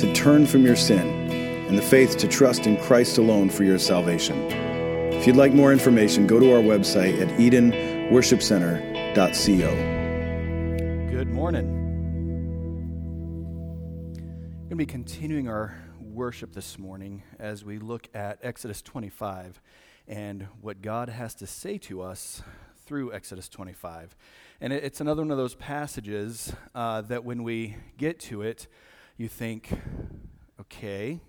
to turn from your sin and the faith to trust in Christ alone for your salvation. If you'd like more information, go to our website at edenworshipcenter.co. Good morning. We're going to be continuing our worship this morning as we look at Exodus 25 and what God has to say to us through Exodus 25. And it's another one of those passages uh, that when we get to it, you think, okay,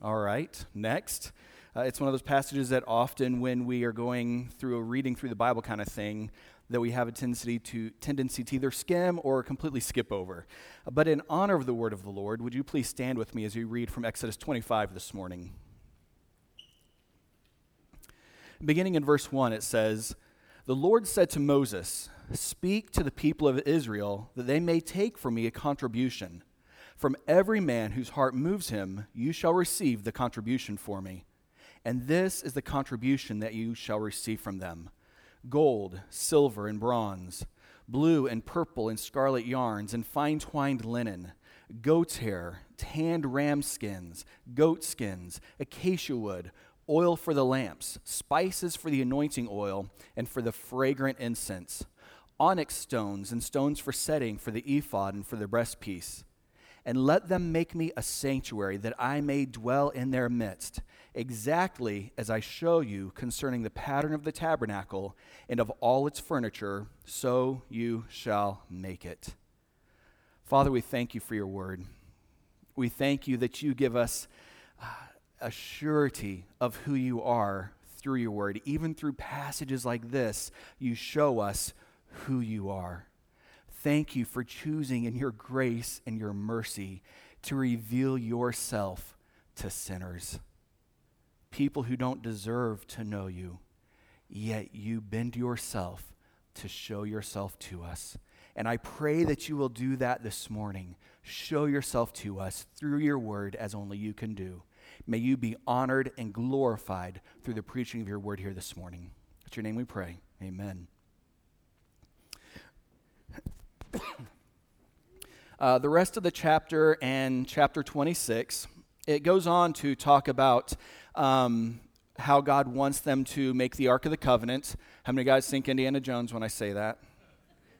all right, next. Uh, it's one of those passages that often, when we are going through a reading through the Bible kind of thing, that we have a tendency to tendency to either skim or completely skip over. But in honor of the word of the Lord, would you please stand with me as we read from Exodus 25 this morning? Beginning in verse 1, it says, The Lord said to Moses, Speak to the people of Israel that they may take for me a contribution from every man whose heart moves him, you shall receive the contribution for me. And this is the contribution that you shall receive from them gold, silver, and bronze, blue and purple and scarlet yarns, and fine twined linen, goat's hair, tanned ram skins, goat skins, acacia wood, oil for the lamps, spices for the anointing oil, and for the fragrant incense, onyx stones and stones for setting for the ephod and for the breastpiece and let them make me a sanctuary that I may dwell in their midst, exactly as I show you concerning the pattern of the tabernacle and of all its furniture, so you shall make it. Father, we thank you for your word. We thank you that you give us uh, a surety of who you are through your word. Even through passages like this, you show us who you are. Thank you for choosing in your grace and your mercy to reveal yourself to sinners, people who don't deserve to know you, yet you bend yourself to show yourself to us. And I pray that you will do that this morning. Show yourself to us through your word as only you can do. May you be honored and glorified through the preaching of your word here this morning. It's your name we pray. Amen. uh, the rest of the chapter and chapter 26, it goes on to talk about um, how God wants them to make the Ark of the Covenant. How many guys think Indiana Jones when I say that?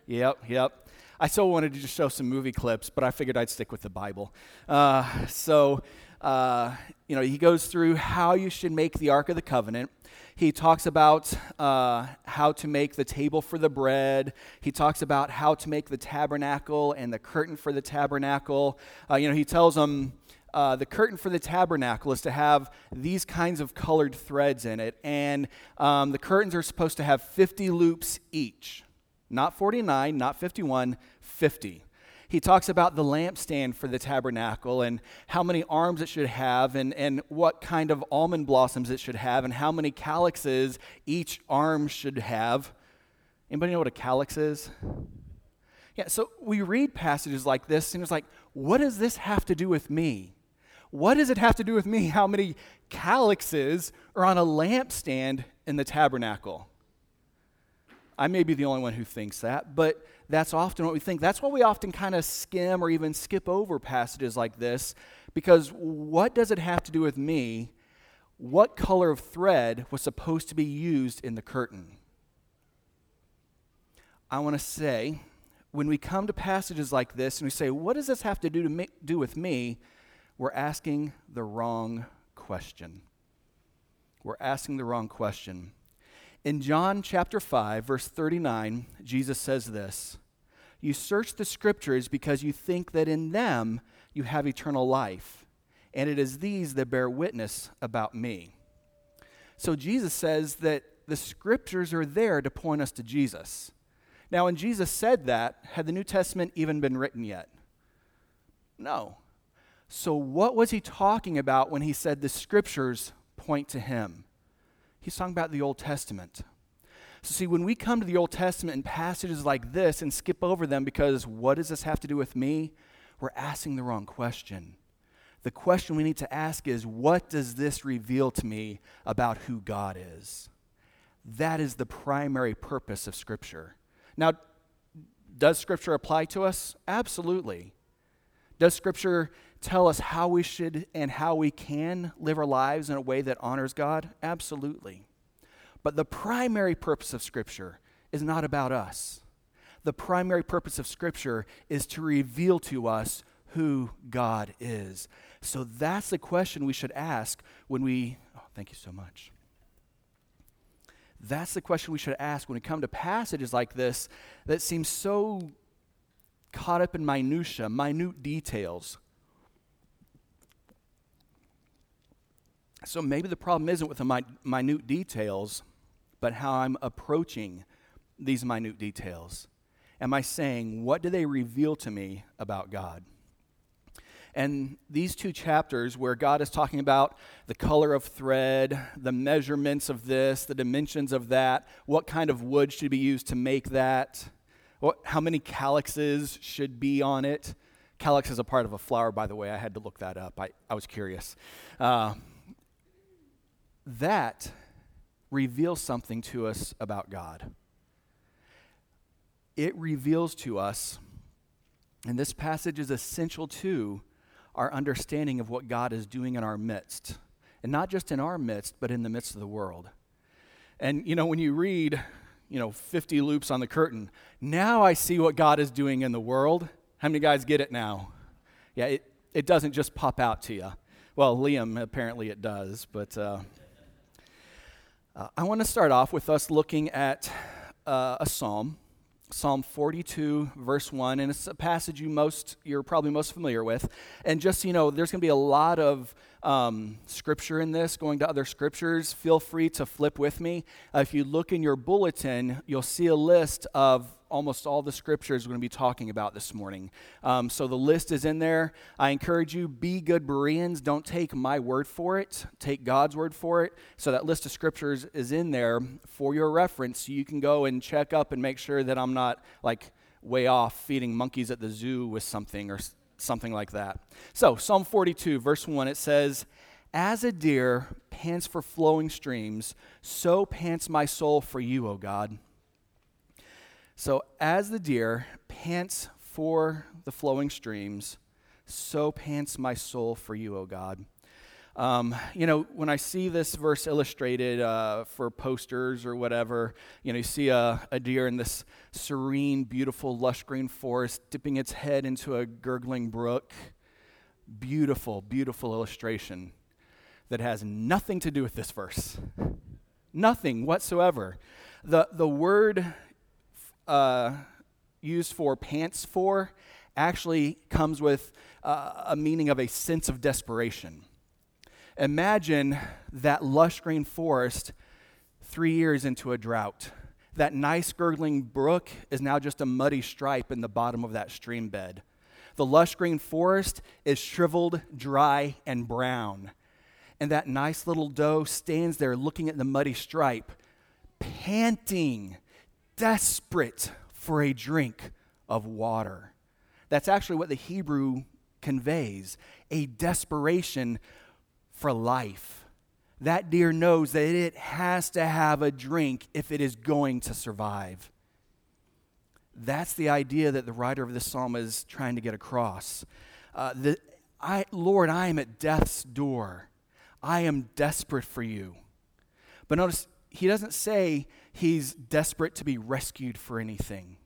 Yep, yep. I still wanted to just show some movie clips, but I figured I'd stick with the Bible. Uh, so, uh, you know, he goes through how you should make the Ark of the Covenant. He talks about uh, how to make the table for the bread. He talks about how to make the tabernacle and the curtain for the tabernacle. Uh, you know, he tells them uh, the curtain for the tabernacle is to have these kinds of colored threads in it, and um, the curtains are supposed to have 50 loops each. Not 49, not 51, 50 he talks about the lampstand for the tabernacle and how many arms it should have and, and what kind of almond blossoms it should have and how many calyxes each arm should have. Anybody know what a calyx is? Yeah, so we read passages like this and it's like, what does this have to do with me? What does it have to do with me? How many calyxes are on a lampstand in the tabernacle? I may be the only one who thinks that, but that's often what we think. That's why we often kind of skim or even skip over passages like this, because what does it have to do with me? What color of thread was supposed to be used in the curtain? I want to say, when we come to passages like this and we say, What does this have to do, to me, do with me? We're asking the wrong question. We're asking the wrong question. In John chapter 5, verse 39, Jesus says this You search the scriptures because you think that in them you have eternal life, and it is these that bear witness about me. So Jesus says that the scriptures are there to point us to Jesus. Now, when Jesus said that, had the New Testament even been written yet? No. So, what was he talking about when he said the scriptures point to him? He's talking about the Old Testament. So, see, when we come to the Old Testament and passages like this and skip over them because what does this have to do with me? We're asking the wrong question. The question we need to ask is what does this reveal to me about who God is? That is the primary purpose of Scripture. Now, does Scripture apply to us? Absolutely. Does Scripture tell us how we should and how we can live our lives in a way that honors God? Absolutely. But the primary purpose of Scripture is not about us. The primary purpose of Scripture is to reveal to us who God is. So that's the question we should ask when we. Oh, thank you so much. That's the question we should ask when we come to passages like this that seem so caught up in minutia, minute details. So maybe the problem isn't with the minute details, but how I'm approaching these minute details. Am I saying, what do they reveal to me about God? And these two chapters, where God is talking about the color of thread, the measurements of this, the dimensions of that, what kind of wood should be used to make that, what, how many calyxes should be on it. Calyx is a part of a flower, by the way. I had to look that up. I, I was curious. Uh, that reveals something to us about God. It reveals to us, and this passage is essential to our understanding of what God is doing in our midst. And not just in our midst, but in the midst of the world. And, you know, when you read, you know, 50 loops on the curtain, now I see what God is doing in the world. How many guys get it now? Yeah, it, it doesn't just pop out to you. Well, Liam, apparently it does, but uh, uh, I want to start off with us looking at uh, a psalm Psalm 42, verse 1, and it's a passage you most, you're probably most familiar with. And just so you know, there's going to be a lot of um, scripture in this, going to other scriptures. Feel free to flip with me. Uh, if you look in your bulletin, you'll see a list of almost all the scriptures we're going to be talking about this morning. Um, so the list is in there. I encourage you, be good Bereans. Don't take my word for it, take God's word for it. So that list of scriptures is in there for your reference. So you can go and check up and make sure that I'm not like way off feeding monkeys at the zoo with something or something like that. So, Psalm 42, verse 1, it says, As a deer pants for flowing streams, so pants my soul for you, O God. So, as the deer pants for the flowing streams, so pants my soul for you, O God. Um, you know, when I see this verse illustrated uh, for posters or whatever, you know, you see a, a, deer in this serene, beautiful, lush green forest dipping its head into a gurgling brook. Beautiful, beautiful illustration that has nothing to do with this verse. Nothing whatsoever. The, the word uh, used for pants for actually comes with uh, a meaning of a sense of desperation. Imagine that lush green forest three years into a drought. That nice gurgling brook is now just a muddy stripe in the bottom of that stream bed. The lush green forest is shriveled, dry, and brown. And that nice little doe stands there looking at the muddy stripe, panting desperate for a drink of water. That's actually what the Hebrew conveys a desperation for life. That deer knows that it has to have a drink if it is going to survive. That's the idea that the writer of this psalm is trying to get across. Uh, the, I, Lord, I am at death's door. I am desperate for you. But notice, he doesn't say he's desperate to be rescued for anything.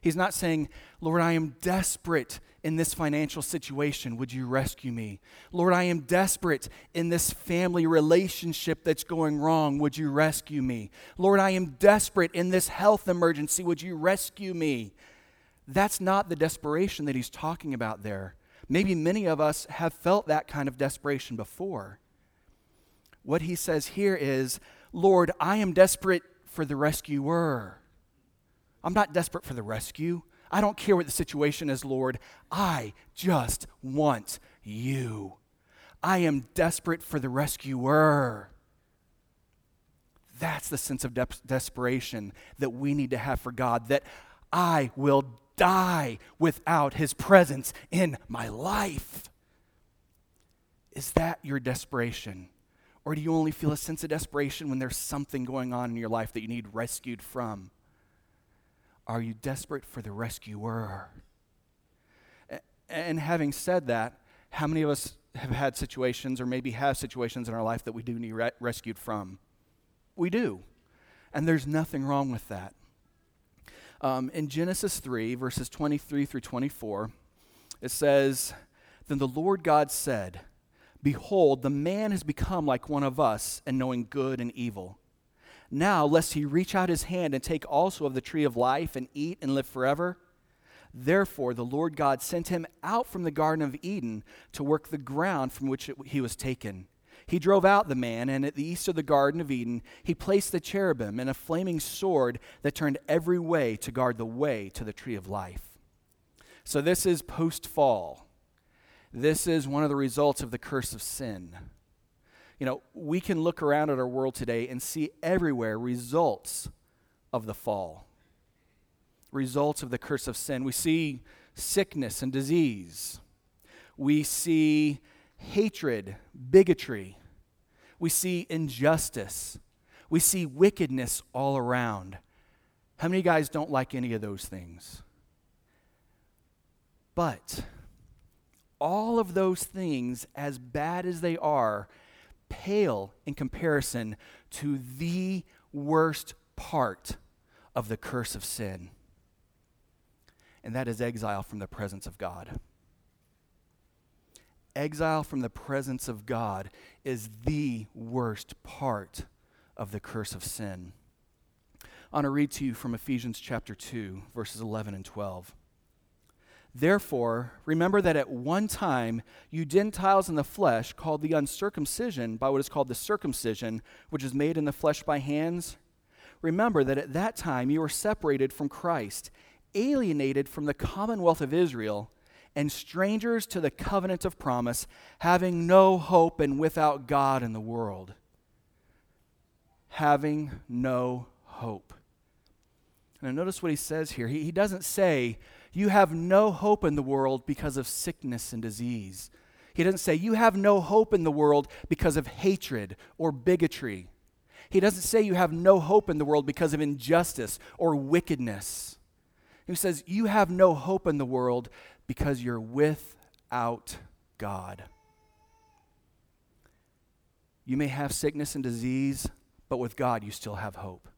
He's not saying, Lord, I am desperate in this financial situation. Would you rescue me? Lord, I am desperate in this family relationship that's going wrong. Would you rescue me? Lord, I am desperate in this health emergency. Would you rescue me? That's not the desperation that he's talking about there. Maybe many of us have felt that kind of desperation before. What he says here is, Lord, I am desperate for the rescuer. I'm not desperate for the rescue. I don't care what the situation is, Lord. I just want you. I am desperate for the rescuer. That's the sense of de- desperation that we need to have for God, that I will die without his presence in my life. Is that your desperation? Or do you only feel a sense of desperation when there's something going on in your life that you need rescued from? Are you desperate for the rescuer? And having said that, how many of us have had situations or maybe have situations in our life that we do need re- rescued from? We do. And there's nothing wrong with that. Um, in Genesis 3, verses 23 through 24, it says, Then the Lord God said, Behold, the man has become like one of us in knowing good and evil. Now, lest he reach out his hand and take also of the tree of life and eat and live forever. Therefore, the Lord God sent him out from the Garden of Eden to work the ground from which it, he was taken. He drove out the man, and at the east of the Garden of Eden, he placed the cherubim and a flaming sword that turned every way to guard the way to the tree of life. So, this is post fall. This is one of the results of the curse of sin. You know, we can look around at our world today and see everywhere results of the fall, results of the curse of sin. We see sickness and disease. We see hatred, bigotry. We see injustice. We see wickedness all around. How many guys don't like any of those things? But all of those things, as bad as they are, pale in comparison to the worst part of the curse of sin, and that is exile from the presence of God exile from the presence of God is the worst part of the curse of sin. I want to read to you from Ephesians chapter 2, verses 11 and 12. Therefore, remember that at one time you Gentiles in the flesh, called the uncircumcision by what is called the circumcision, which is made in the flesh by hands, remember that at that time you were separated from Christ, alienated from the commonwealth of Israel and strangers to the covenant of promise, having no hope and without God in the world. Having no hope. And notice what he says here. He, he doesn't say, You have no hope in the world because of sickness and disease. He doesn't say, You have no hope in the world because of hatred or bigotry. He doesn't say, You have no hope in the world because of injustice or wickedness. He says, You have no hope in the world because you're without God. You may have sickness and disease, but with God, you still have hope.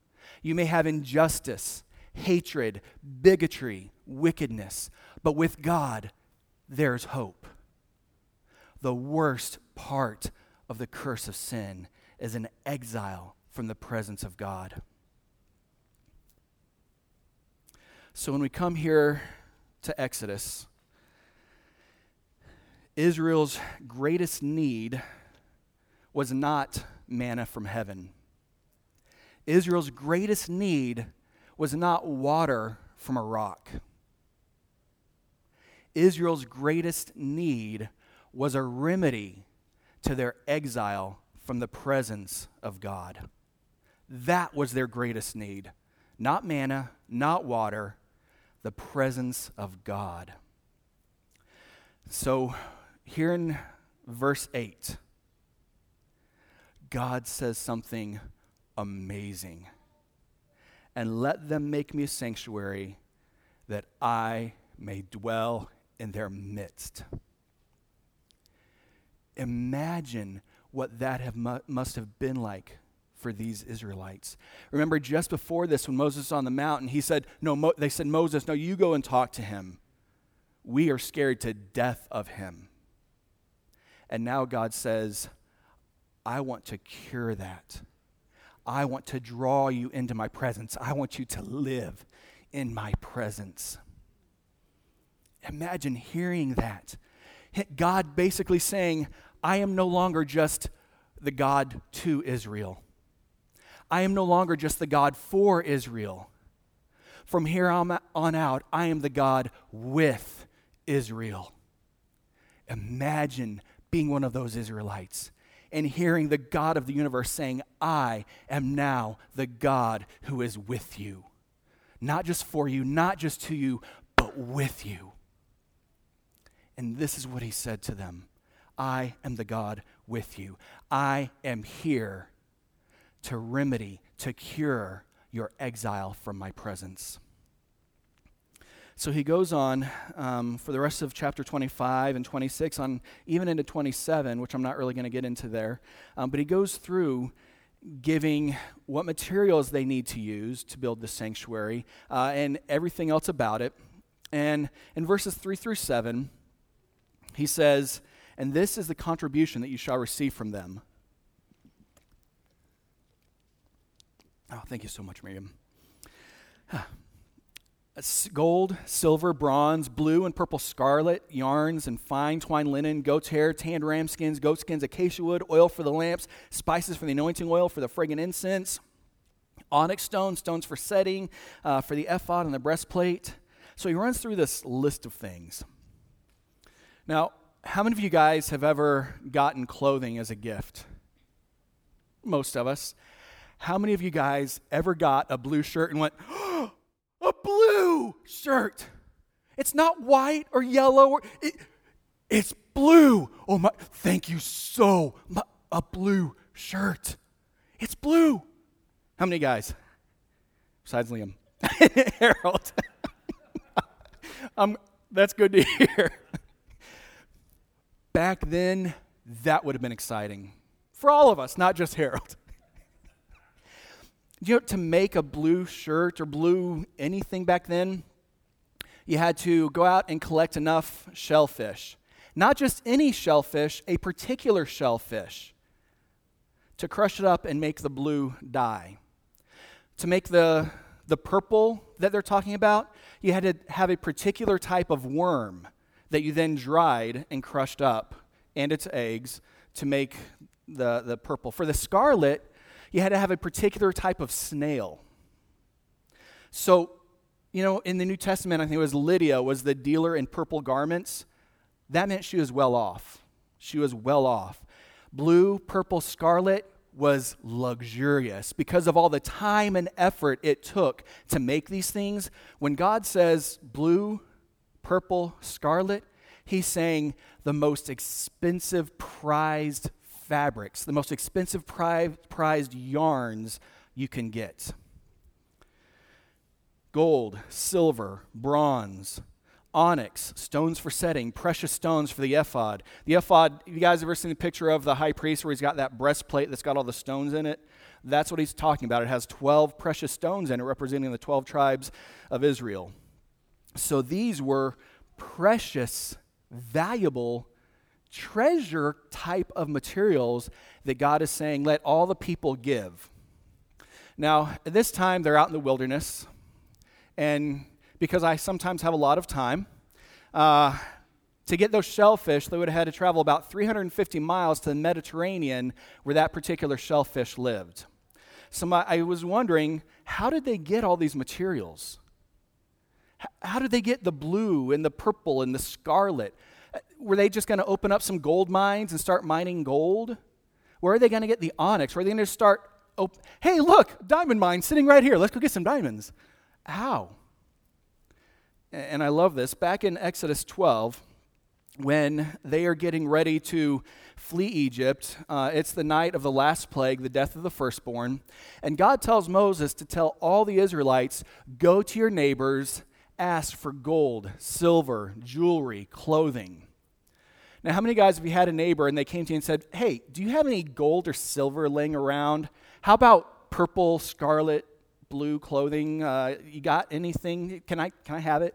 You may have injustice, hatred, bigotry, wickedness, but with God, there's hope. The worst part of the curse of sin is an exile from the presence of God. So when we come here to Exodus, Israel's greatest need was not manna from heaven. Israel's greatest need was not water from a rock. Israel's greatest need was a remedy to their exile from the presence of God. That was their greatest need. Not manna, not water, the presence of God. So, here in verse 8, God says something amazing. And let them make me a sanctuary that I may dwell in their midst. Imagine what that have mu- must have been like for these Israelites. Remember, just before this, when Moses was on the mountain, he said, No, Mo- they said, Moses, no, you go and talk to him. We are scared to death of him. And now God says, I want to cure that. I want to draw you into my presence. I want you to live in my presence. Imagine hearing that. God basically saying, I am no longer just the God to Israel. I am no longer just the God for Israel. From here on out, I am the God with Israel. imagine being one of those Israelites and hearing the God of the universe saying, I am now the God who is with you. Not just for you, not just to you, but with you. And this is what he said to them I am the God with you. I am here to remedy, to cure your exile from my presence. So he goes on um, for the rest of chapter 25 and 26, on even into 27, which I'm not really going to get into there. Um, but he goes through giving what materials they need to use to build the sanctuary uh, and everything else about it. And in verses 3 through 7, he says, And this is the contribution that you shall receive from them. Oh, thank you so much, Miriam gold, silver, bronze, blue and purple scarlet, yarns and fine twined linen, goat's hair, tanned ram skins, goat skins, acacia wood, oil for the lamps, spices for the anointing oil, for the fragrant incense, onyx stones, stones for setting, uh, for the ephod and the breastplate. So he runs through this list of things. Now, how many of you guys have ever gotten clothing as a gift? Most of us. How many of you guys ever got a blue shirt and went, oh, a blue shirt. It's not white or yellow. Or, it, it's blue. Oh my, thank you so much. A blue shirt. It's blue. How many guys? Besides Liam. Harold. um, that's good to hear. Back then, that would have been exciting for all of us, not just Harold you know, to make a blue shirt or blue anything back then, you had to go out and collect enough shellfish. Not just any shellfish, a particular shellfish, to crush it up and make the blue dye. To make the, the purple that they're talking about, you had to have a particular type of worm that you then dried and crushed up and its eggs to make the, the purple. For the scarlet, you had to have a particular type of snail. So, you know, in the New Testament, I think it was Lydia was the dealer in purple garments. That meant she was well off. She was well off. Blue, purple, scarlet was luxurious because of all the time and effort it took to make these things. When God says blue, purple, scarlet, he's saying the most expensive, prized fabrics, the most expensive prized yarns you can get gold, silver, bronze, onyx, stones for setting, precious stones for the ephod. The ephod, you guys ever seen the picture of the high priest where he's got that breastplate that's got all the stones in it? That's what he's talking about. It has 12 precious stones in it, representing the 12 tribes of Israel. So these were precious, valuable treasure type of materials that God is saying, let all the people give. Now, at this time, they're out in the wilderness, and because I sometimes have a lot of time, uh, to get those shellfish, they would have had to travel about 350 miles to the Mediterranean where that particular shellfish lived. So my, I was wondering, how did they get all these materials? How did they get the blue and the purple and the scarlet? were they just going to open up some gold mines and start mining gold? Where are they going to get the onyx? Where are they going to start? Op- hey, look, diamond mine sitting right here. Let's go get some diamonds. How? And I love this. Back in Exodus 12, when they are getting ready to flee Egypt, uh, it's the night of the last plague, the death of the firstborn. And God tells Moses to tell all the Israelites go to your neighbors, ask for gold, silver, jewelry, clothing. Now, how many guys have you had a neighbor and they came to you and said, Hey, do you have any gold or silver laying around? How about purple, scarlet, blue clothing? Uh, you got anything? Can I, can I have it?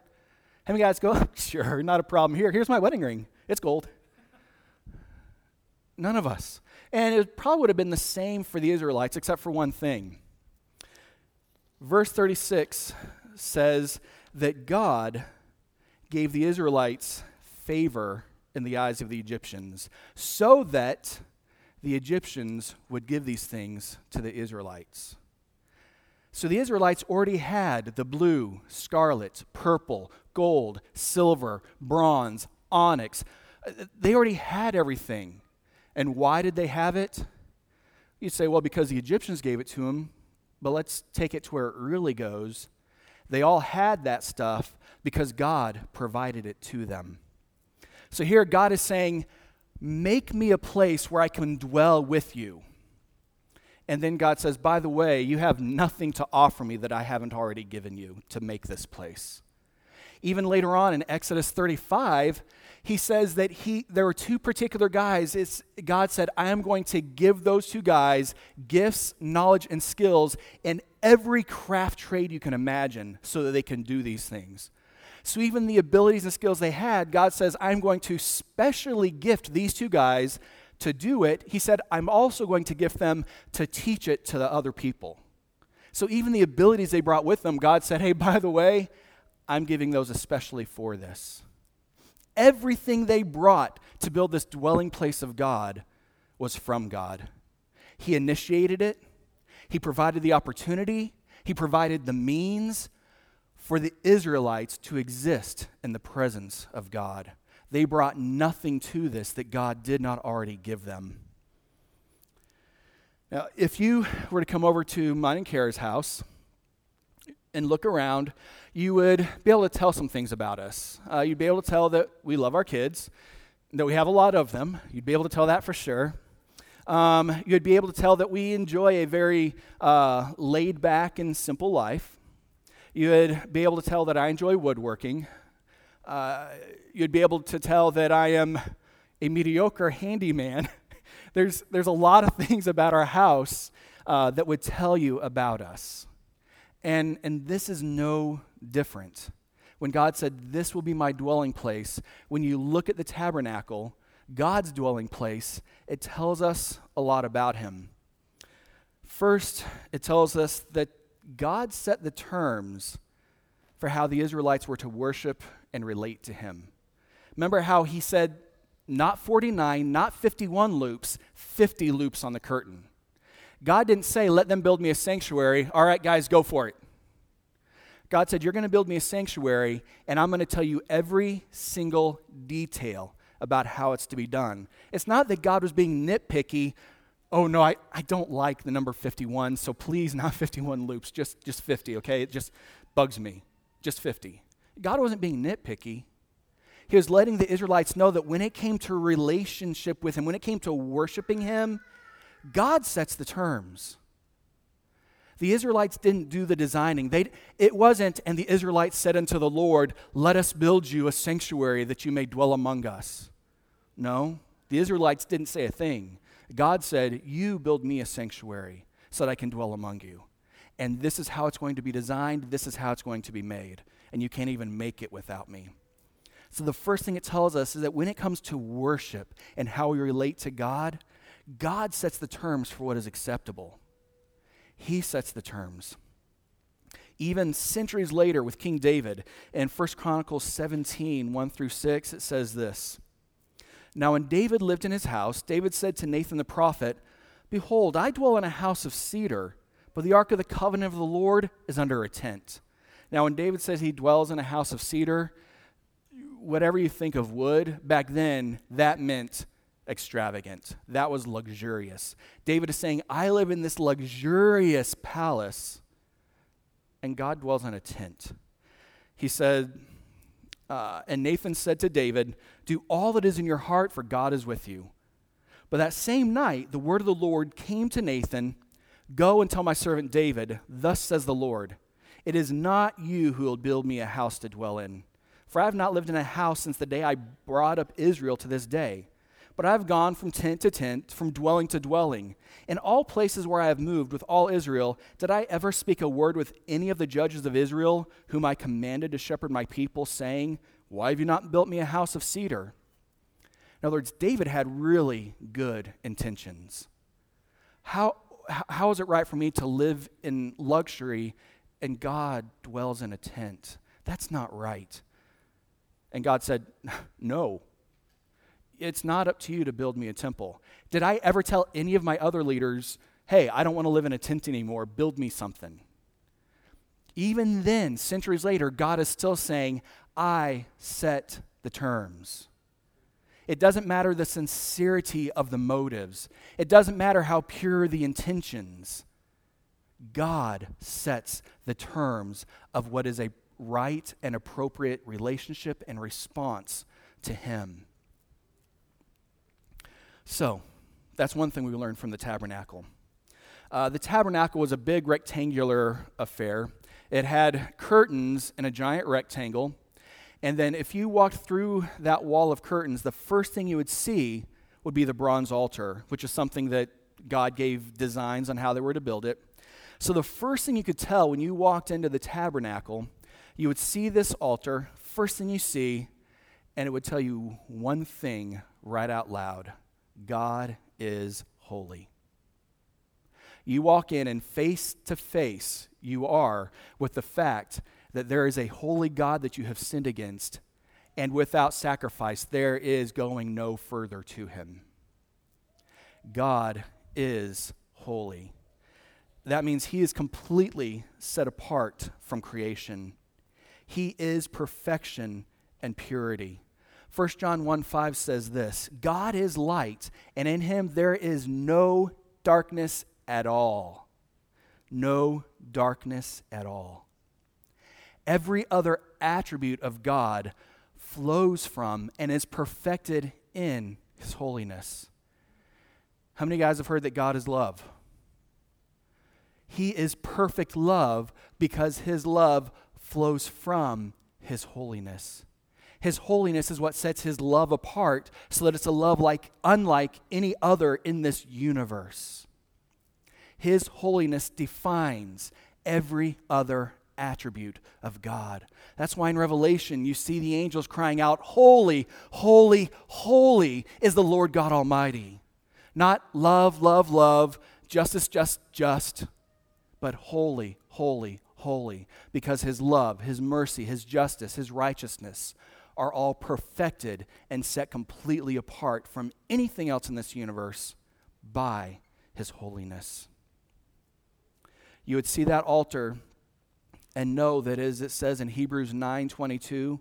How many guys go, Sure, not a problem. Here, here's my wedding ring. It's gold. None of us. And it probably would have been the same for the Israelites, except for one thing. Verse 36 says that God gave the Israelites favor in the eyes of the Egyptians, so that the Egyptians would give these things to the Israelites. So the Israelites already had the blue, scarlet, purple, gold, silver, bronze, onyx, They already had everything. And why did they have it? You'd say, well, because the Egyptians gave it to them. But let's take it to where it really goes. They all had that stuff because God provided it to them. So here God is saying, Make me a place where I can dwell with you. And then God says, By the way, you have nothing to offer me that I haven't already given you to make this place. Even later on in Exodus 35, he says that he, there were two particular guys. It's, God said, I am going to give those two guys gifts, knowledge, and skills in every craft trade you can imagine so that they can do these things. So, even the abilities and skills they had, God says, I'm going to specially gift these two guys to do it. He said, I'm also going to gift them to teach it to the other people. So, even the abilities they brought with them, God said, Hey, by the way, I'm giving those especially for this. Everything they brought to build this dwelling place of God was from God. He initiated it, He provided the opportunity, He provided the means for the Israelites to exist in the presence of God. They brought nothing to this that God did not already give them. Now, if you were to come over to mine and Kara's house and look around, you would be able to tell some things about us. Uh, you'd be able to tell that we love our kids, that we have a lot of them. You'd be able to tell that for sure. Um, you'd be able to tell that we enjoy a very uh, laid back and simple life. You'd be able to tell that I enjoy woodworking. Uh, you'd be able to tell that I am a mediocre handyman. there's, there's a lot of things about our house uh, that would tell you about us. And, and this is no different. When God said, This will be my dwelling place, when you look at the tabernacle, God's dwelling place, it tells us a lot about him. First, it tells us that God set the terms for how the Israelites were to worship and relate to him. Remember how he said, not 49, not 51 loops, 50 loops on the curtain. God didn't say, let them build me a sanctuary. All right, guys, go for it. God said, You're going to build me a sanctuary, and I'm going to tell you every single detail about how it's to be done. It's not that God was being nitpicky. Oh, no, I, I don't like the number 51, so please, not 51 loops, just, just 50, okay? It just bugs me. Just 50. God wasn't being nitpicky. He was letting the Israelites know that when it came to relationship with Him, when it came to worshiping Him, God sets the terms. The Israelites didn't do the designing. They, it wasn't, and the Israelites said unto the Lord, Let us build you a sanctuary that you may dwell among us. No, the Israelites didn't say a thing. God said, You build me a sanctuary so that I can dwell among you. And this is how it's going to be designed, this is how it's going to be made. And you can't even make it without me. So, the first thing it tells us is that when it comes to worship and how we relate to God, God sets the terms for what is acceptable. He sets the terms. Even centuries later with King David, in 1 Chronicles 17, 1 through 6, it says this Now, when David lived in his house, David said to Nathan the prophet, Behold, I dwell in a house of cedar, but the ark of the covenant of the Lord is under a tent. Now, when David says he dwells in a house of cedar, whatever you think of wood, back then, that meant extravagant. That was luxurious. David is saying, I live in this luxurious palace, and God dwells in a tent. He said, uh, and Nathan said to David, Do all that is in your heart, for God is with you. But that same night, the word of the Lord came to Nathan Go and tell my servant David, Thus says the Lord, It is not you who will build me a house to dwell in. For I have not lived in a house since the day I brought up Israel to this day but I have gone from tent to tent, from dwelling to dwelling. In all places where I have moved with all Israel, did I ever speak a word with any of the judges of Israel, whom I commanded to shepherd my people, saying, Why have you not built me a house of cedar? In other words, David had really good intentions. How, how is it right for me to live in luxury and God dwells in a tent? That's not right. And God said, No, it's not up to you to build me a temple. Did I ever tell any of my other leaders, hey, I don't want to live in a tent anymore, build me something? Even then, centuries later, God is still saying, I set the terms. It doesn't matter the sincerity of the motives. It doesn't matter how pure the intentions. God sets the terms of what is a right and appropriate relationship and response to Him. So, that's one thing we learned from the tabernacle. Uh, the tabernacle was a big rectangular affair. It had curtains in a giant rectangle. And then, if you walked through that wall of curtains, the first thing you would see would be the bronze altar, which is something that God gave designs on how they were to build it. So, the first thing you could tell when you walked into the tabernacle, you would see this altar, first thing you see, and it would tell you one thing right out loud God is holy. You walk in, and face to face, you are with the fact that there is a holy God that you have sinned against, and without sacrifice, there is going no further to him. God is holy. That means he is completely set apart from creation. He is perfection and purity. 1 John 1 5 says this God is light, and in him there is no darkness at all. No darkness at all. Every other attribute of God flows from and is perfected in his holiness. How many guys have heard that God is love? He is perfect love because his love flows from his holiness. His holiness is what sets his love apart so that it's a love like unlike any other in this universe. His holiness defines every other attribute of God. That's why in Revelation you see the angels crying out, Holy, holy, holy is the Lord God Almighty. Not love, love, love, justice, just, just, but holy, holy, holy, because his love, his mercy, his justice, his righteousness are all perfected and set completely apart from anything else in this universe by his holiness. You would see that altar and know that as it says in Hebrews 9:22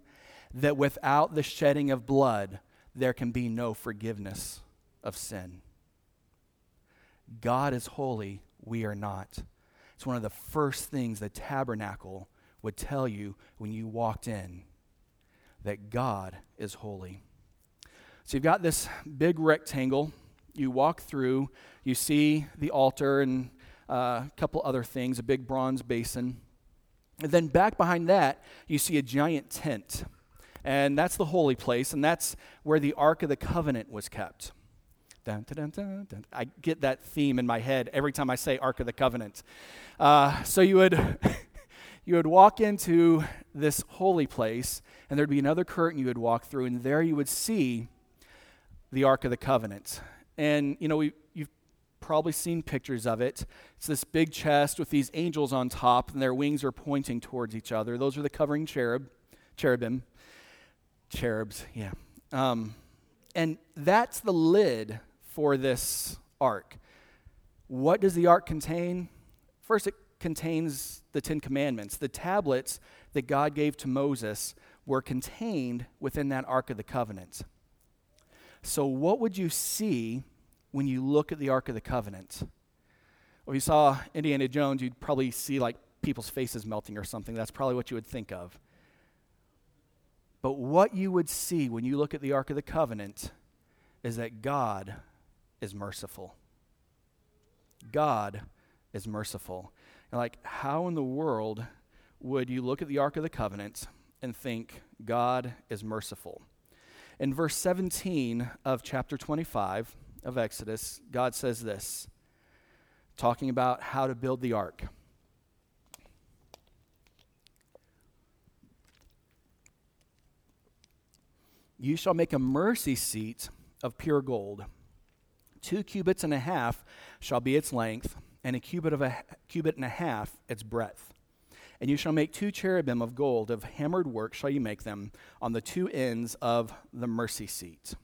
that without the shedding of blood there can be no forgiveness of sin. God is holy, we are not. It's one of the first things the tabernacle would tell you when you walked in that God is holy. So you've got this big rectangle. You walk through, you see the altar and uh, a couple other things, a big bronze basin. And then back behind that, you see a giant tent. And that's the holy place, and that's where the Ark of the Covenant was kept. Dun, dun, dun, I get that theme in my head every time I say Ark of the Covenant. Uh, so you would, you would walk into this holy place, and there'd be another curtain you would walk through, and there you would see the Ark of the Covenant. And, you know, we, you've probably seen pictures of it. It's this big chest with these angels on top, and their wings are pointing towards each other. Those are the covering cherub, cherubim. Cherubs, yeah. Um, and that's the lid for this ark. What does the ark contain? First, it contains the Ten Commandments. The tablets that God gave to Moses were contained within that Ark of the Covenant. So, what would you see when you look at the Ark of the Covenant? Well, if you saw Indiana Jones, you'd probably see like people's faces melting or something. That's probably what you would think of. But what you would see when you look at the Ark of the Covenant is that God is merciful. God is merciful. And like, how in the world would you look at the Ark of the Covenant and think God is merciful? In verse 17 of chapter 25 of Exodus, God says this, talking about how to build the ark. You shall make a mercy seat of pure gold. Two cubits and a half shall be its length and a cubit of a cubit and a half its breadth. And you shall make two cherubim of gold, of hammered work shall you make them, on the two ends of the mercy seat.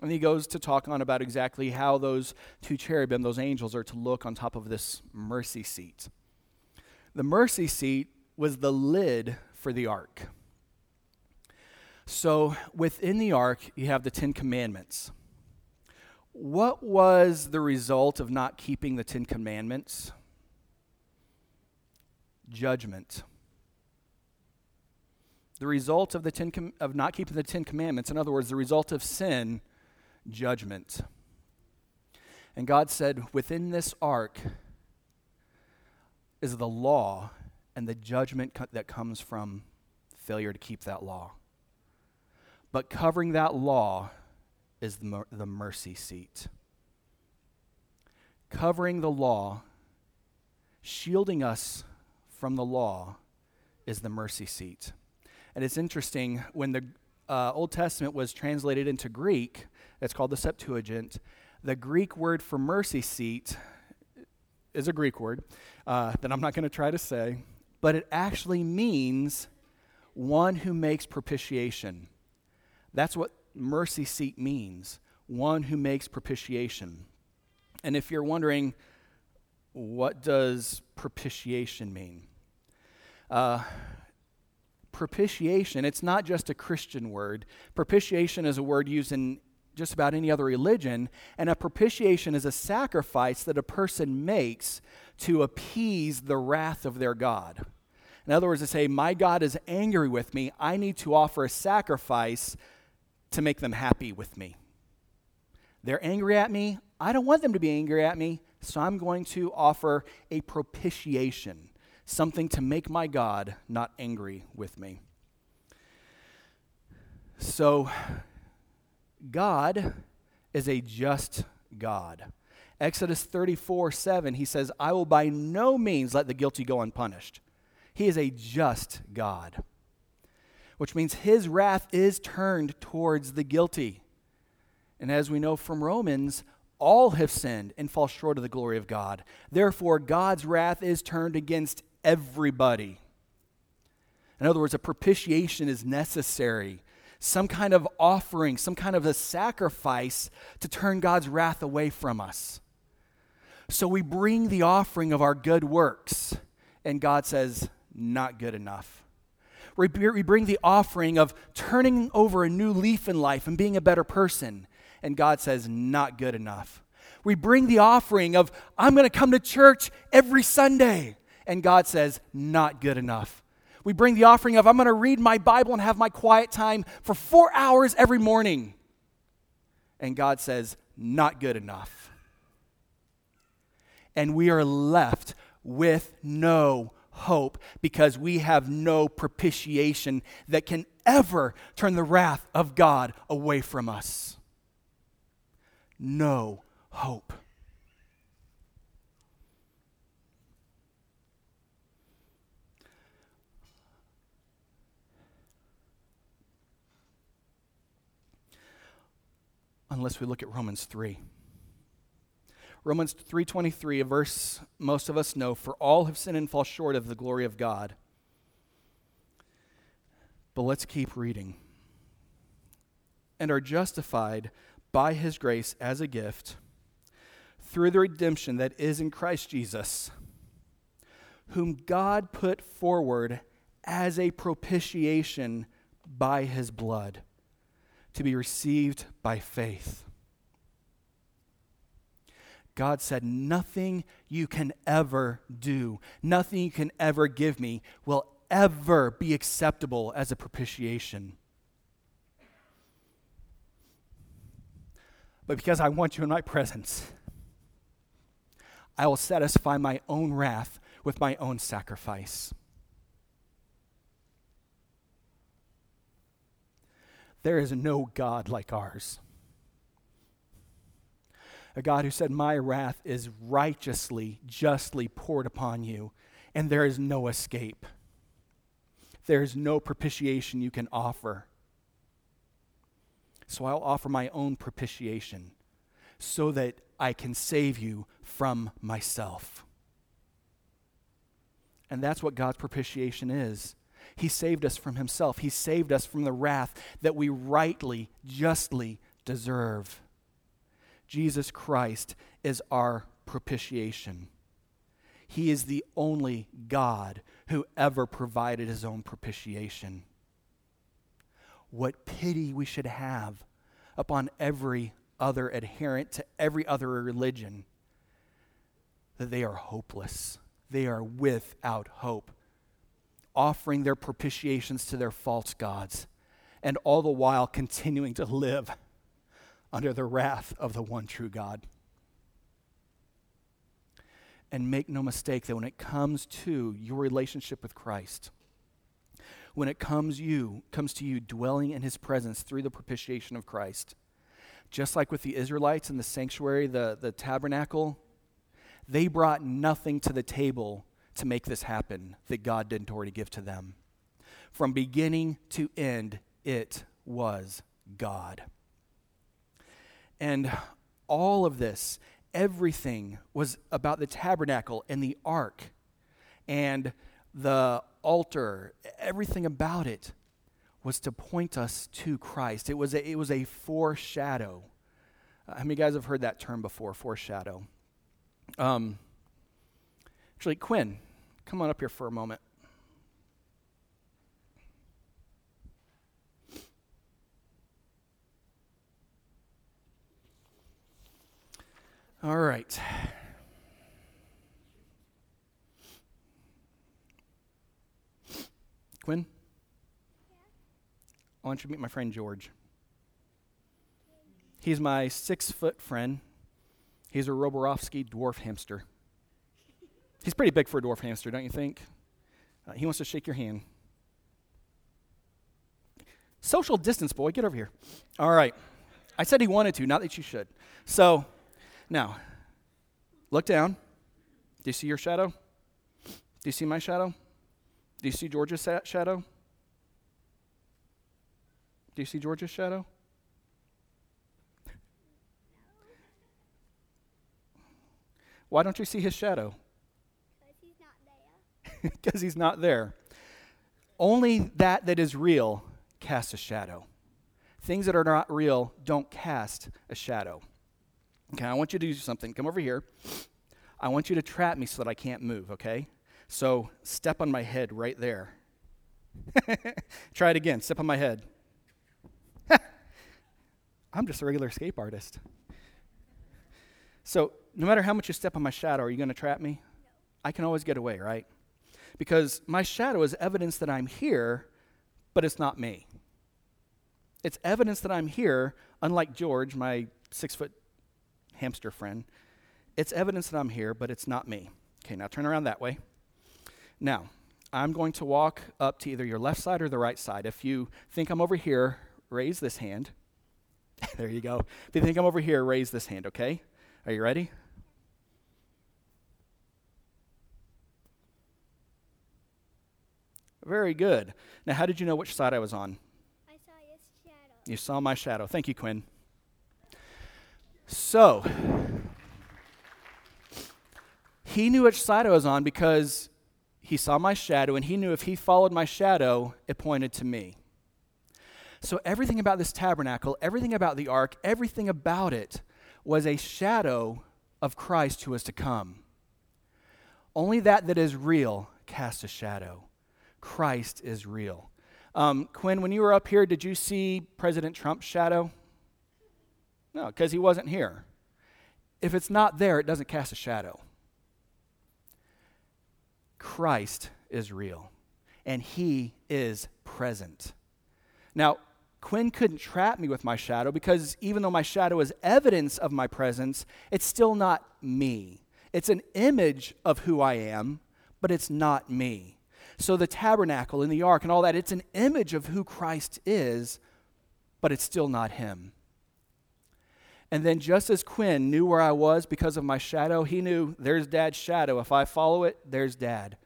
And he goes to talk on about exactly how those two cherubim, those angels, are to look on top of this mercy seat. The mercy seat was the lid for the ark. So within the ark, you have the Ten Commandments. What was the result of not keeping the Ten Commandments? Judgment. The result of, the ten com- of not keeping the Ten Commandments, in other words, the result of sin, judgment. And God said, within this ark is the law and the judgment co- that comes from failure to keep that law. But covering that law is the, the mercy seat. Covering the law, shielding us from the law, is the mercy seat. And it's interesting, when the uh, Old Testament was translated into Greek, it's called the Septuagint, the Greek word for mercy seat is a Greek word uh, that I'm not going to try to say, but it actually means one who makes propitiation. That's what mercy seat means one who makes propitiation. And if you're wondering, what does propitiation mean? Uh, propitiation, it's not just a Christian word. Propitiation is a word used in just about any other religion, and a propitiation is a sacrifice that a person makes to appease the wrath of their God. In other words, to say, My God is angry with me, I need to offer a sacrifice to make them happy with me. They're angry at me, I don't want them to be angry at me, so I'm going to offer a propitiation, something to make my God not angry with me. So, God is a just God. Exodus 34 7, he says, I will by no means let the guilty go unpunished. He is a just God, which means his wrath is turned towards the guilty. And as we know from Romans, all have sinned and fall short of the glory of God. Therefore, God's wrath is turned against everybody. In other words, a propitiation is necessary some kind of offering, some kind of a sacrifice to turn God's wrath away from us. So we bring the offering of our good works, and God says, not good enough. We bring the offering of turning over a new leaf in life and being a better person, and God says, not good enough. We bring the offering of, I'm going to come to church every Sunday, and God says, not good enough. We bring the offering of, I'm going to read my Bible and have my quiet time for four hours every morning. And God says, not good enough. And we are left with no hope because we have no propitiation that can ever turn the wrath of God away from us. No hope. unless we look at Romans 3. Romans 3:23, a verse most of us know, for all have sinned and fall short of the glory of God. But let's keep reading. And are justified by his grace as a gift through the redemption that is in Christ Jesus, whom God put forward as a propitiation by his blood to be received by faith. God said, Nothing you can ever do, nothing you can ever give me will ever be acceptable as a propitiation. But because I want you in my presence, I will satisfy my own wrath with my own sacrifice. There is no God like ours. A God who said, My wrath is righteously, justly poured upon you, and there is no escape. There is no propitiation you can offer. So I'll offer my own propitiation so that I can save you from myself. And that's what God's propitiation is. He saved us from himself. He saved us from the wrath that we rightly, justly deserve. Jesus Christ is our propitiation. He is the only God who ever provided his own propitiation. what pity we should have upon every other adherent to every other religion that they are hopeless. They are without hope, offering their propitiations to their false gods, and all the while continuing to live under the wrath of the one true God. And make no mistake that when it comes to your relationship with Christ, when it comes you comes to you dwelling in his presence through the propitiation of Christ, just like with the Israelites in the sanctuary, the, the tabernacle, they brought nothing to the table to make this happen that God didn't already give to them. From beginning to end, it was God. And all of this, everything was about the tabernacle and the ark and the altar, everything about it was to point us to Christ. It was a, it was a foreshadow. Uh, how many guys have heard that term before, foreshadow? Um, actually, Quinn, come on up here for a moment. All right. Quinn? I want you to meet my friend George. He's my six foot friend. He's a Roborovsky dwarf hamster. He's pretty big for a dwarf hamster, don't you think? Uh, he wants to shake your hand. Social distance, boy, get over here. All right. I said he wanted to, not that you should. So, now, look down. Do you see your shadow? Do you see my shadow? Do you see George's shadow? Do you see George's shadow? Why don't you see his shadow? Because he's not there. Because he's not there. Only that that is real casts a shadow. Things that are not real don't cast a shadow. Okay, I want you to do something. Come over here. I want you to trap me so that I can't move, okay? So step on my head right there. Try it again. Step on my head. I'm just a regular escape artist. So, no matter how much you step on my shadow, are you going to trap me? I can always get away, right? Because my shadow is evidence that I'm here, but it's not me. It's evidence that I'm here, unlike George, my six foot hamster friend. It's evidence that I'm here, but it's not me. Okay, now turn around that way. Now, I'm going to walk up to either your left side or the right side. If you think I'm over here, raise this hand. there you go. If you think I'm over here, raise this hand, okay? Are you ready? Very good. Now, how did you know which side I was on? I saw your shadow. You saw my shadow. Thank you, Quinn. So, he knew which side I was on because he saw my shadow, and he knew if he followed my shadow, it pointed to me. So, everything about this tabernacle, everything about the ark, everything about it was a shadow of Christ who was to come. Only that that is real casts a shadow. Christ is real. Um, Quinn, when you were up here, did you see President Trump's shadow? No, because he wasn't here. If it's not there, it doesn't cast a shadow. Christ is real, and he is present. Now, Quinn couldn't trap me with my shadow because even though my shadow is evidence of my presence, it's still not me. It's an image of who I am, but it's not me. So the tabernacle and the ark and all that, it's an image of who Christ is, but it's still not him. And then, just as Quinn knew where I was because of my shadow, he knew there's dad's shadow. If I follow it, there's dad.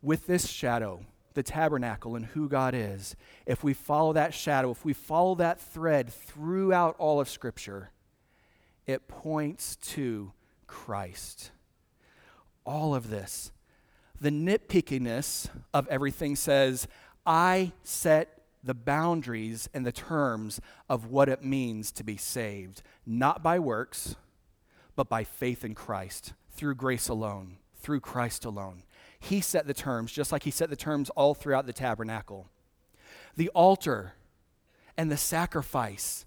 With this shadow, the tabernacle and who God is, if we follow that shadow, if we follow that thread throughout all of Scripture, it points to Christ. All of this. The nitpickiness of everything says, I set the boundaries and the terms of what it means to be saved, not by works, but by faith in Christ, through grace alone, through Christ alone. He set the terms, just like He set the terms all throughout the tabernacle. The altar and the sacrifice,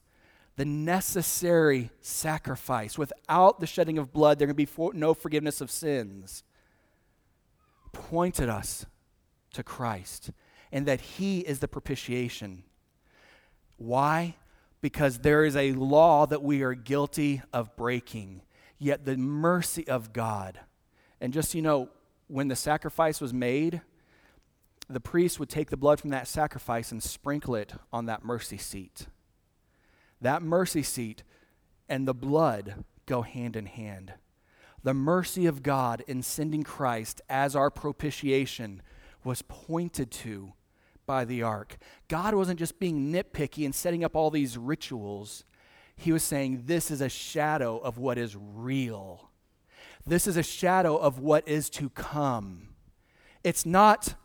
the necessary sacrifice. Without the shedding of blood, there can be for, no forgiveness of sins. Pointed us to Christ and that He is the propitiation. Why? Because there is a law that we are guilty of breaking, yet the mercy of God. And just you know, when the sacrifice was made, the priest would take the blood from that sacrifice and sprinkle it on that mercy seat. That mercy seat and the blood go hand in hand. The mercy of God in sending Christ as our propitiation was pointed to by the ark. God wasn't just being nitpicky and setting up all these rituals. He was saying, This is a shadow of what is real. This is a shadow of what is to come. It's not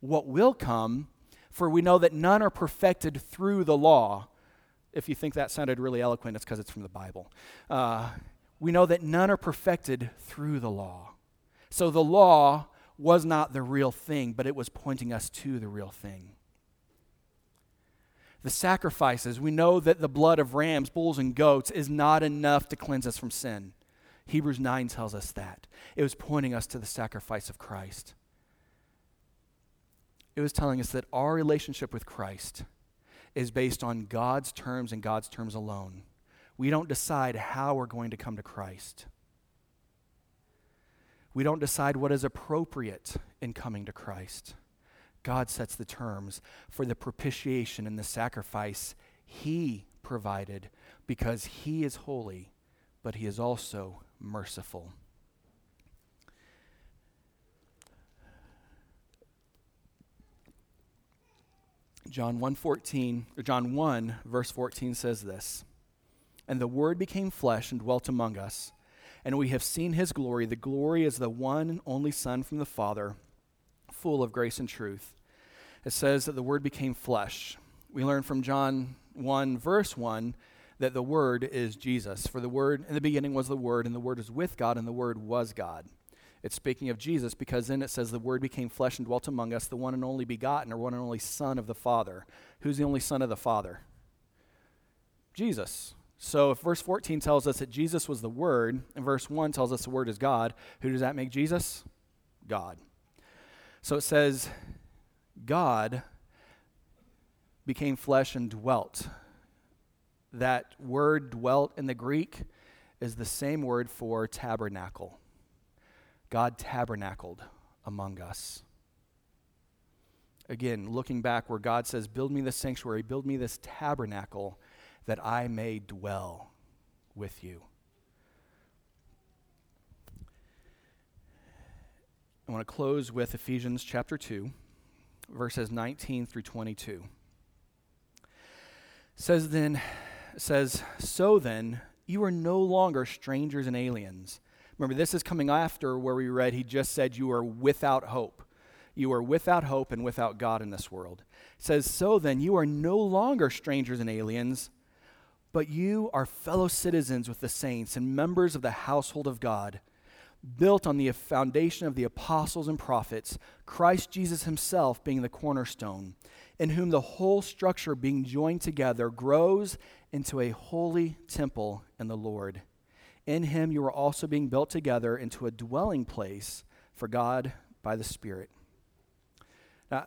what will come, for we know that none are perfected through the law. If you think that sounded really eloquent, it's because it's from the Bible. Uh, we know that none are perfected through the law. So the law was not the real thing, but it was pointing us to the real thing. The sacrifices, we know that the blood of rams, bulls, and goats is not enough to cleanse us from sin. Hebrews 9 tells us that. It was pointing us to the sacrifice of Christ it was telling us that our relationship with Christ is based on God's terms and God's terms alone. We don't decide how we're going to come to Christ. We don't decide what is appropriate in coming to Christ. God sets the terms for the propitiation and the sacrifice He provided because He is holy, but He is also merciful. John 1:14 or John 1 verse 14 says this. And the word became flesh and dwelt among us, and we have seen his glory. The glory is the one and only son from the Father, full of grace and truth. It says that the word became flesh. We learn from John 1 verse 1 that the word is Jesus. For the word in the beginning was the word and the word is with God and the word was God. It's speaking of Jesus because then it says the Word became flesh and dwelt among us, the one and only begotten, or one and only Son of the Father. Who's the only Son of the Father? Jesus. So if verse 14 tells us that Jesus was the Word, and verse 1 tells us the Word is God, who does that make Jesus? God. So it says, God became flesh and dwelt. That word dwelt in the Greek is the same word for tabernacle. God tabernacled among us. Again, looking back where God says, Build me this sanctuary, build me this tabernacle that I may dwell with you. I want to close with Ephesians chapter 2, verses 19 through 22. It says then, says, So then, you are no longer strangers and aliens Remember, this is coming after where we read, he just said, You are without hope. You are without hope and without God in this world. It says, So then, you are no longer strangers and aliens, but you are fellow citizens with the saints and members of the household of God, built on the foundation of the apostles and prophets, Christ Jesus himself being the cornerstone, in whom the whole structure being joined together grows into a holy temple in the Lord. In him you are also being built together into a dwelling place for God by the Spirit. Now,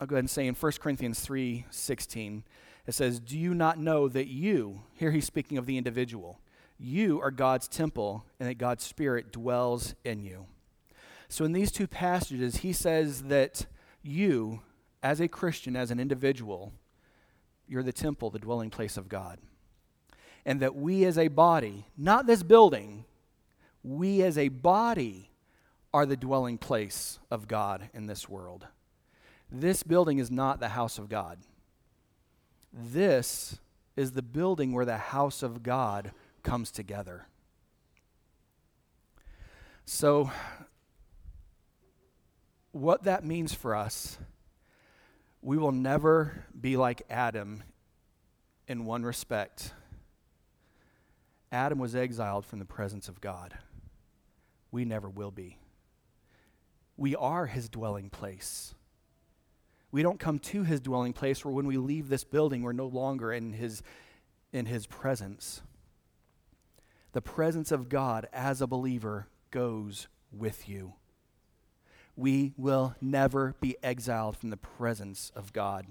I'll go ahead and say in 1 Corinthians 3 16, it says, Do you not know that you, here he's speaking of the individual, you are God's temple and that God's Spirit dwells in you? So in these two passages, he says that you, as a Christian, as an individual, you're the temple, the dwelling place of God and that we as a body, not this building, we as a body are the dwelling place of God in this world. This building is not the house of God. This is the building where the house of God comes together. So, what that means for us, we will never be like Adam in one respect Adam was exiled from the presence of God. We never will be. We are his dwelling place. We don't come to his dwelling place where when we leave this building, we're no longer in his, in his presence. The presence of God as a believer goes with you. We will never be exiled from the presence of God.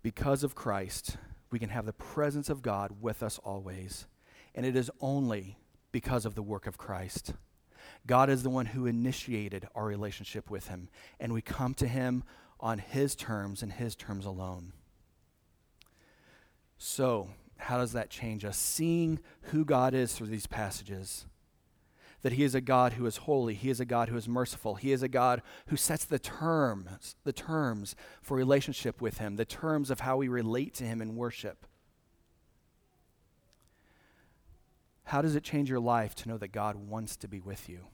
Because of Christ, we can have the presence of God with us always. And it is only because of the work of Christ. God is the one who initiated our relationship with Him, and we come to Him on His terms and His terms alone. So, how does that change us? Seeing who God is through these passages that he is a God who is holy, he is a God who is merciful, he is a God who sets the terms, the terms for relationship with him, the terms of how we relate to him in worship. How does it change your life to know that God wants to be with you?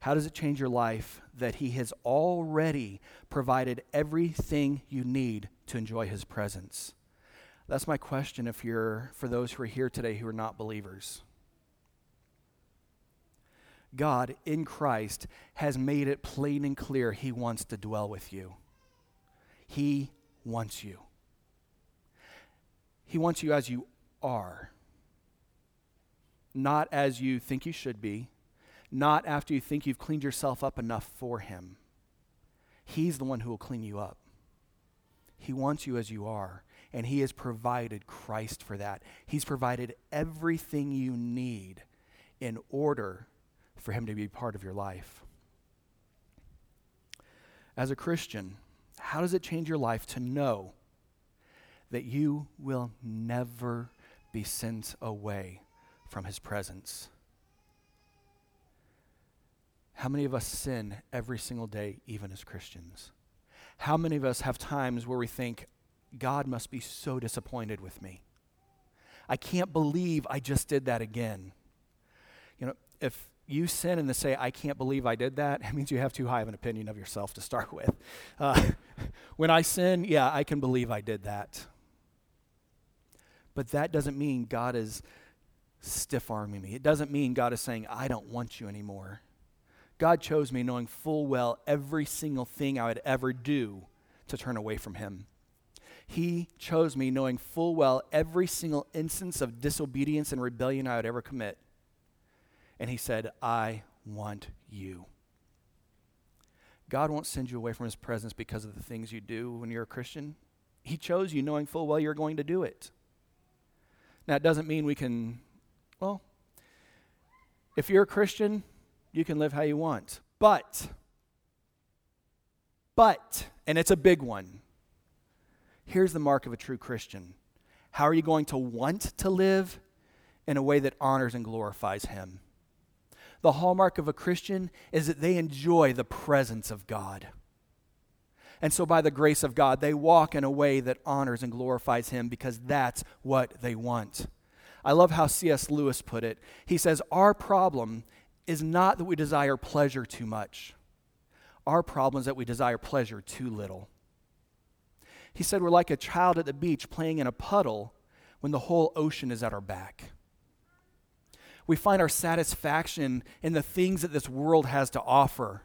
How does it change your life that He has already provided everything you need to enjoy His presence? That's my question if you're for those who are here today who are not believers. God in Christ has made it plain and clear He wants to dwell with you. He wants you. He wants you as you are not as you think you should be, not after you think you've cleaned yourself up enough for Him. He's the one who will clean you up. He wants you as you are, and He has provided Christ for that. He's provided everything you need in order for Him to be part of your life. As a Christian, how does it change your life to know that you will never be sent away from his presence. How many of us sin every single day, even as Christians? How many of us have times where we think, God must be so disappointed with me? I can't believe I just did that again. You know, if you sin and say, I can't believe I did that, it means you have too high of an opinion of yourself to start with. Uh, when I sin, yeah, I can believe I did that. But that doesn't mean God is stiff arming me. It doesn't mean God is saying, I don't want you anymore. God chose me knowing full well every single thing I would ever do to turn away from Him. He chose me knowing full well every single instance of disobedience and rebellion I would ever commit. And He said, I want you. God won't send you away from His presence because of the things you do when you're a Christian. He chose you knowing full well you're going to do it. Now, it doesn't mean we can well, if you're a Christian, you can live how you want. But, but, and it's a big one. Here's the mark of a true Christian. How are you going to want to live? In a way that honors and glorifies Him. The hallmark of a Christian is that they enjoy the presence of God. And so, by the grace of God, they walk in a way that honors and glorifies Him because that's what they want. I love how C.S. Lewis put it. He says, Our problem is not that we desire pleasure too much, our problem is that we desire pleasure too little. He said, We're like a child at the beach playing in a puddle when the whole ocean is at our back. We find our satisfaction in the things that this world has to offer.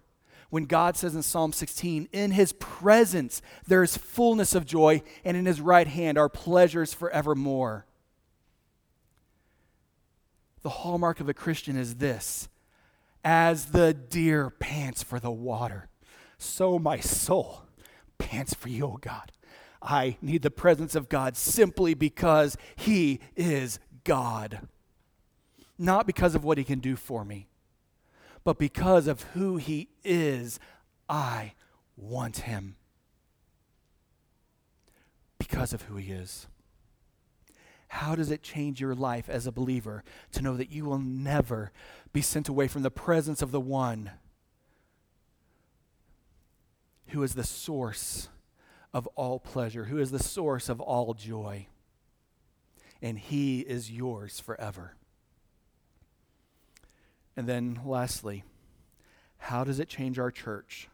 When God says in Psalm 16, In his presence there is fullness of joy, and in his right hand are pleasures forevermore. The hallmark of a Christian is this as the deer pants for the water, so my soul pants for you, O God. I need the presence of God simply because He is God. Not because of what He can do for me, but because of who He is, I want Him. Because of who He is. How does it change your life as a believer to know that you will never be sent away from the presence of the one who is the source of all pleasure, who is the source of all joy? And he is yours forever. And then, lastly, how does it change our church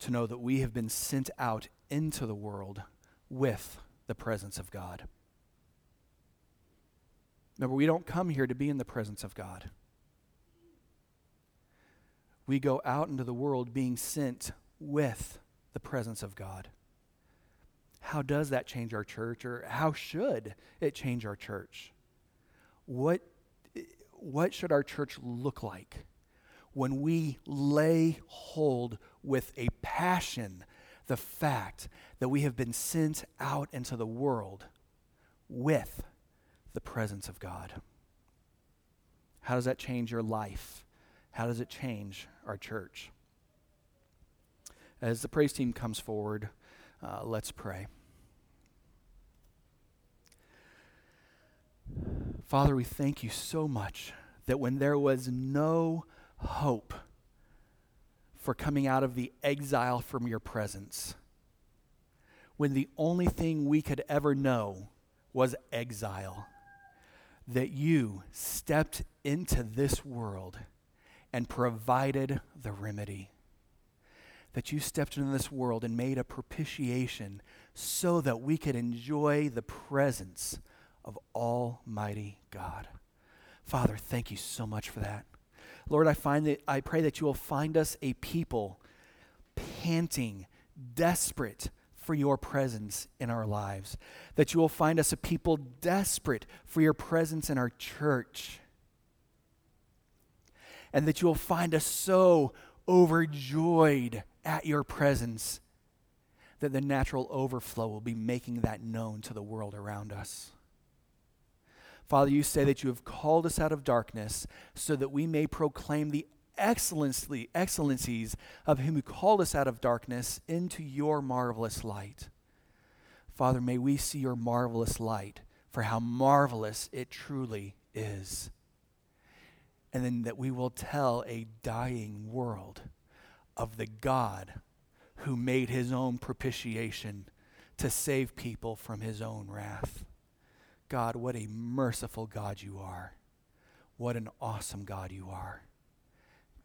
to know that we have been sent out into the world with the presence of God? Remember, we don't come here to be in the presence of God. We go out into the world being sent with the presence of God. How does that change our church, or how should it change our church? What, what should our church look like when we lay hold with a passion the fact that we have been sent out into the world with the presence of God? How does that change your life? How does it change our church? As the praise team comes forward, uh, let's pray. Father, we thank you so much that when there was no hope for coming out of the exile from your presence, when the only thing we could ever know was exile, that you stepped into this world and provided the remedy. That you stepped into this world and made a propitiation so that we could enjoy the presence of Almighty God. Father, thank you so much for that. Lord, I find that I pray that you will find us a people panting, desperate for your presence in our lives. That you will find us a people desperate for your presence in our church. And that you will find us so overjoyed at your presence that the natural overflow will be making that known to the world around us. Father, you say that you have called us out of darkness so that we may proclaim the excellencies of him who called us out of darkness into your marvelous light. Father, may we see your marvelous light for how marvelous it truly is. And then that we will tell a dying world of the God who made his own propitiation to save people from his own wrath. God, what a merciful God you are. What an awesome God you are.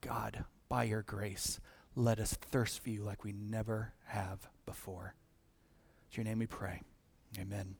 God, by your grace, let us thirst for you like we never have before. In your name we pray. Amen.